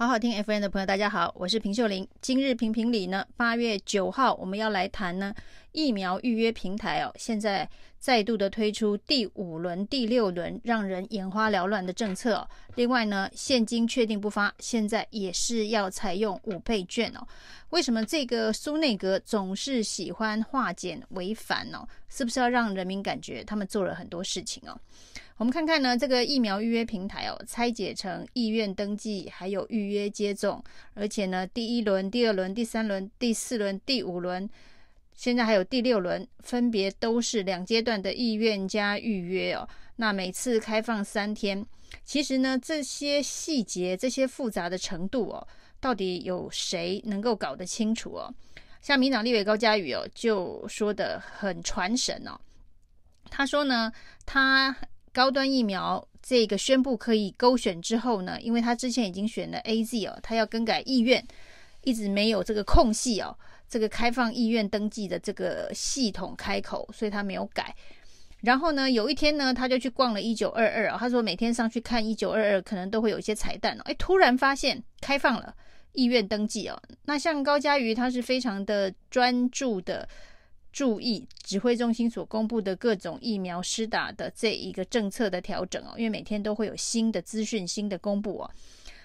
好好听 FM 的朋友，大家好，我是平秀玲。今日评评理呢，八月九号我们要来谈呢疫苗预约平台哦，现在再度的推出第五轮、第六轮，让人眼花缭乱的政策。另外呢，现金确定不发，现在也是要采用五倍券哦。为什么这个苏内阁总是喜欢化简为繁哦？是不是要让人民感觉他们做了很多事情哦？我们看看呢，这个疫苗预约平台哦，拆解成意愿登记，还有预约接种，而且呢，第一轮、第二轮、第三轮、第四轮、第五轮，现在还有第六轮，分别都是两阶段的意愿加预约哦。那每次开放三天，其实呢，这些细节、这些复杂的程度哦，到底有谁能够搞得清楚哦？像民党立委高嘉宇哦，就说得很传神哦，他说呢，他。高端疫苗这个宣布可以勾选之后呢，因为他之前已经选了 AZ 哦，他要更改意愿，一直没有这个空隙哦，这个开放意愿登记的这个系统开口，所以他没有改。然后呢，有一天呢，他就去逛了一九二二，他说每天上去看一九二二，可能都会有一些彩蛋哦。哎，突然发现开放了意愿登记哦，那像高嘉瑜他是非常的专注的。注意指挥中心所公布的各种疫苗施打的这一个政策的调整哦，因为每天都会有新的资讯、新的公布哦，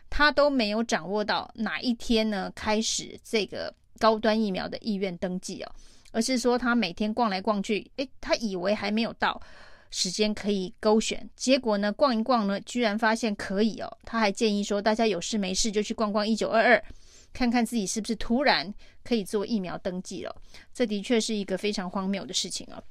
他都没有掌握到哪一天呢开始这个高端疫苗的意愿登记哦，而是说他每天逛来逛去，诶，他以为还没有到时间可以勾选，结果呢逛一逛呢，居然发现可以哦，他还建议说大家有事没事就去逛逛一九二二。看看自己是不是突然可以做疫苗登记了，这的确是一个非常荒谬的事情啊。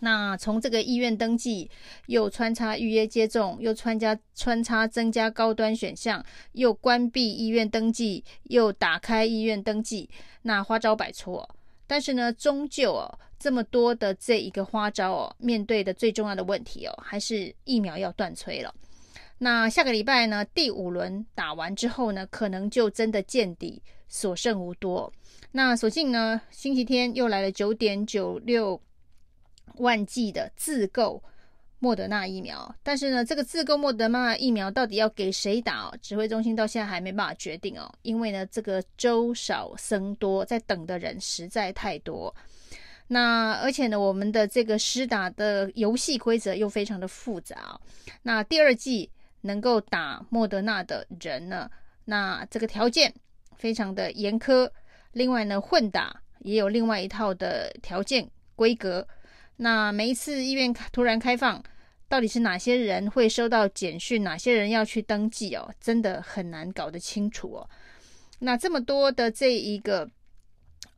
那从这个意愿登记，又穿插预约接种，又穿加穿插增加高端选项，又关闭意愿登记，又打开意愿登记，那花招百出哦。但是呢，终究哦，这么多的这一个花招哦，面对的最重要的问题哦，还是疫苗要断炊了。那下个礼拜呢，第五轮打完之后呢，可能就真的见底，所剩无多。那所幸呢，星期天又来了九点九六万剂的自购莫德纳疫苗，但是呢，这个自购莫德纳疫苗到底要给谁打哦？指挥中心到现在还没办法决定哦，因为呢，这个粥少僧多，在等的人实在太多。那而且呢，我们的这个施打的游戏规则又非常的复杂。那第二季。能够打莫德纳的人呢，那这个条件非常的严苛。另外呢，混打也有另外一套的条件规格。那每一次医院突然开放，到底是哪些人会收到简讯，哪些人要去登记哦？真的很难搞得清楚哦。那这么多的这一个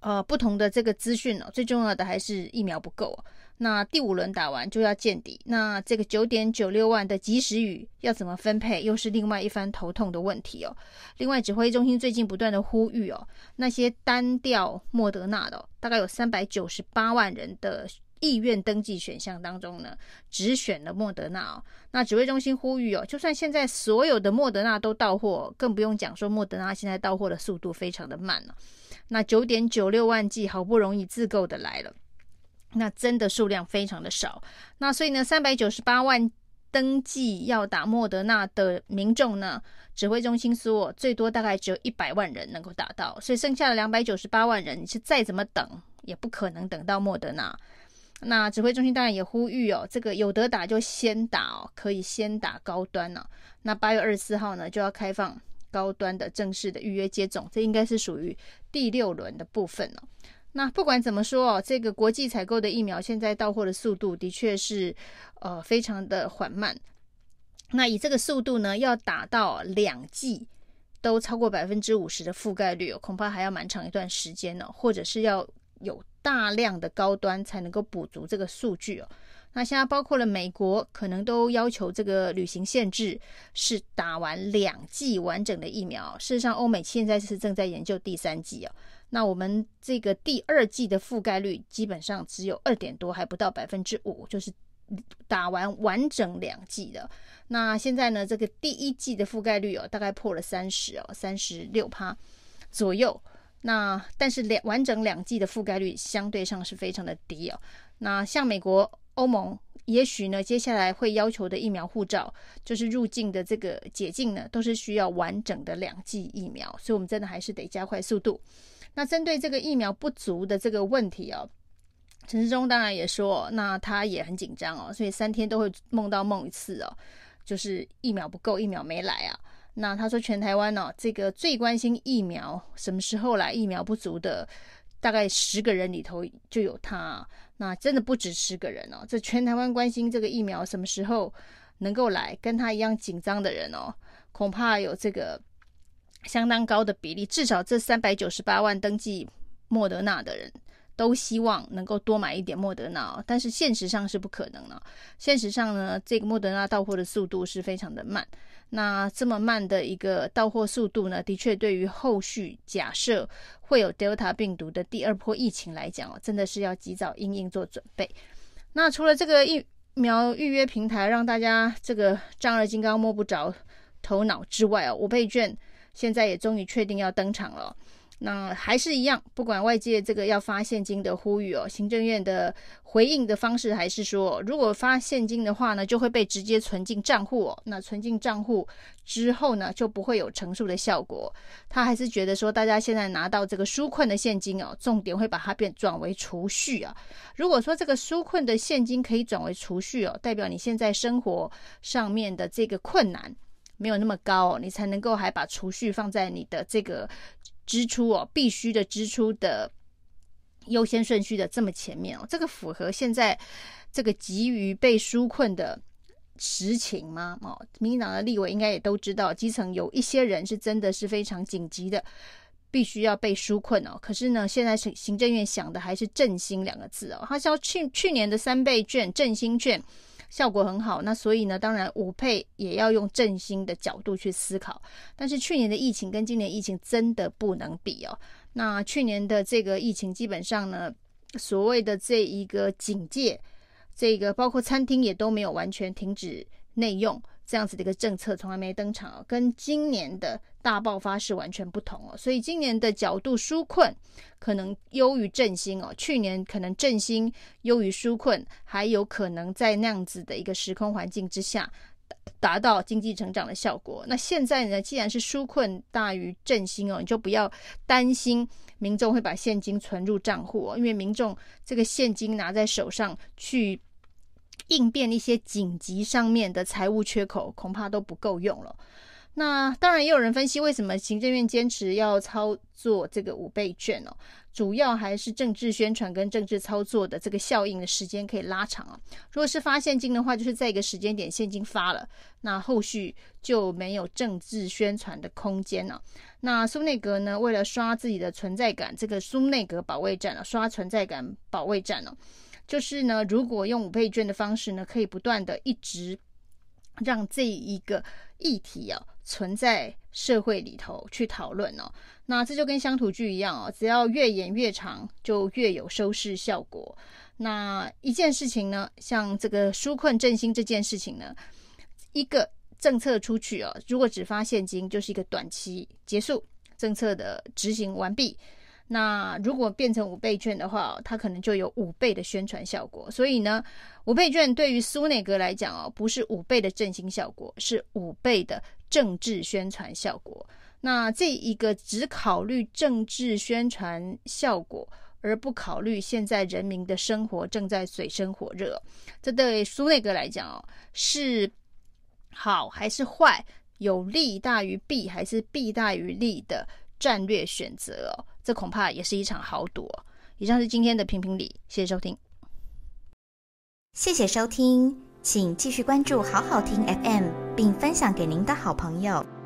呃不同的这个资讯哦，最重要的还是疫苗不够哦。那第五轮打完就要见底，那这个九点九六万的及时雨要怎么分配，又是另外一番头痛的问题哦。另外，指挥中心最近不断的呼吁哦，那些单调莫德纳的、哦，大概有三百九十八万人的意愿登记选项当中呢，只选了莫德纳。那指挥中心呼吁哦，就算现在所有的莫德纳都到货，更不用讲说莫德纳现在到货的速度非常的慢了、那九点九六万剂好不容易自购的来了。那真的数量非常的少，那所以呢，三百九十八万登记要打莫德纳的民众呢，指挥中心说最多大概只有一百万人能够打到，所以剩下的两百九十八万人，你是再怎么等也不可能等到莫德纳。那指挥中心当然也呼吁哦，这个有得打就先打哦，可以先打高端呢、哦。那八月二十四号呢就要开放高端的正式的预约接种，这应该是属于第六轮的部分了、哦。那不管怎么说哦，这个国际采购的疫苗现在到货的速度的确是呃非常的缓慢。那以这个速度呢，要打到两剂都超过百分之五十的覆盖率哦，恐怕还要蛮长一段时间呢，或者是要有大量的高端才能够补足这个数据哦。那现在包括了美国，可能都要求这个旅行限制是打完两剂完整的疫苗。事实上，欧美现在是正在研究第三剂哦。那我们这个第二剂的覆盖率基本上只有二点多，还不到百分之五，就是打完完整两剂的。那现在呢，这个第一剂的覆盖率哦，大概破了三十哦，三十六趴左右。那但是两完整两剂的覆盖率相对上是非常的低哦。那像美国、欧盟也许呢，接下来会要求的疫苗护照，就是入境的这个解禁呢，都是需要完整的两剂疫苗，所以我们真的还是得加快速度。那针对这个疫苗不足的这个问题哦，陈时中当然也说，那他也很紧张哦，所以三天都会梦到梦一次哦，就是疫苗不够，疫苗没来啊。那他说全台湾呢、哦，这个最关心疫苗什么时候来，疫苗不足的。大概十个人里头就有他，那真的不止十个人哦。这全台湾关心这个疫苗什么时候能够来，跟他一样紧张的人哦，恐怕有这个相当高的比例。至少这三百九十八万登记莫德纳的人都希望能够多买一点莫德纳，但是现实上是不可能了。现实上呢，这个莫德纳到货的速度是非常的慢。那这么慢的一个到货速度呢，的确对于后续假设会有 Delta 病毒的第二波疫情来讲哦，真的是要及早应应做准备。那除了这个疫苗预约平台让大家这个丈二金刚摸不着头脑之外哦，五倍券现在也终于确定要登场了。那还是一样，不管外界这个要发现金的呼吁哦，行政院的回应的方式还是说，如果发现金的话呢，就会被直接存进账户哦。那存进账户之后呢，就不会有乘数的效果。他还是觉得说，大家现在拿到这个纾困的现金哦，重点会把它变转为储蓄啊。如果说这个纾困的现金可以转为储蓄哦，代表你现在生活上面的这个困难没有那么高，你才能够还把储蓄放在你的这个。支出哦，必须的支出的优先顺序的这么前面哦，这个符合现在这个急于被纾困的实情吗？哦，民进党的立委应该也都知道，基层有一些人是真的是非常紧急的，必须要被纾困哦。可是呢，现在行行政院想的还是振兴两个字哦，他像去去年的三倍券、振兴券。效果很好，那所以呢，当然五配也要用振兴的角度去思考。但是去年的疫情跟今年疫情真的不能比哦。那去年的这个疫情基本上呢，所谓的这一个警戒，这个包括餐厅也都没有完全停止内用。这样子的一个政策从来没登场哦，跟今年的大爆发是完全不同哦，所以今年的角度纾困可能优于振兴哦，去年可能振兴优于纾困，还有可能在那样子的一个时空环境之下达到经济成长的效果。那现在呢，既然是纾困大于振兴哦，你就不要担心民众会把现金存入账户哦，因为民众这个现金拿在手上去。应变一些紧急上面的财务缺口，恐怕都不够用了。那当然也有人分析，为什么行政院坚持要操作这个五倍券哦？主要还是政治宣传跟政治操作的这个效应的时间可以拉长啊。如果是发现金的话，就是在一个时间点现金发了，那后续就没有政治宣传的空间了。那苏内阁呢，为了刷自己的存在感，这个苏内阁保卫战啊，刷存在感保卫战哦。就是呢，如果用五倍券的方式呢，可以不断的一直让这一个议题啊存在社会里头去讨论哦。那这就跟乡土剧一样哦，只要越演越长，就越有收视效果。那一件事情呢，像这个纾困振兴这件事情呢，一个政策出去哦，如果只发现金，就是一个短期结束政策的执行完毕。那如果变成五倍券的话，它可能就有五倍的宣传效果。所以呢，五倍券对于苏内阁来讲哦，不是五倍的振兴效果，是五倍的政治宣传效果。那这一个只考虑政治宣传效果，而不考虑现在人民的生活正在水深火热，这对苏内阁来讲哦，是好还是坏？有利大于弊还是弊大于利的战略选择？这恐怕也是一场豪赌哦。以上是今天的评评理，谢谢收听。谢谢收听，请继续关注好好听 FM，并分享给您的好朋友。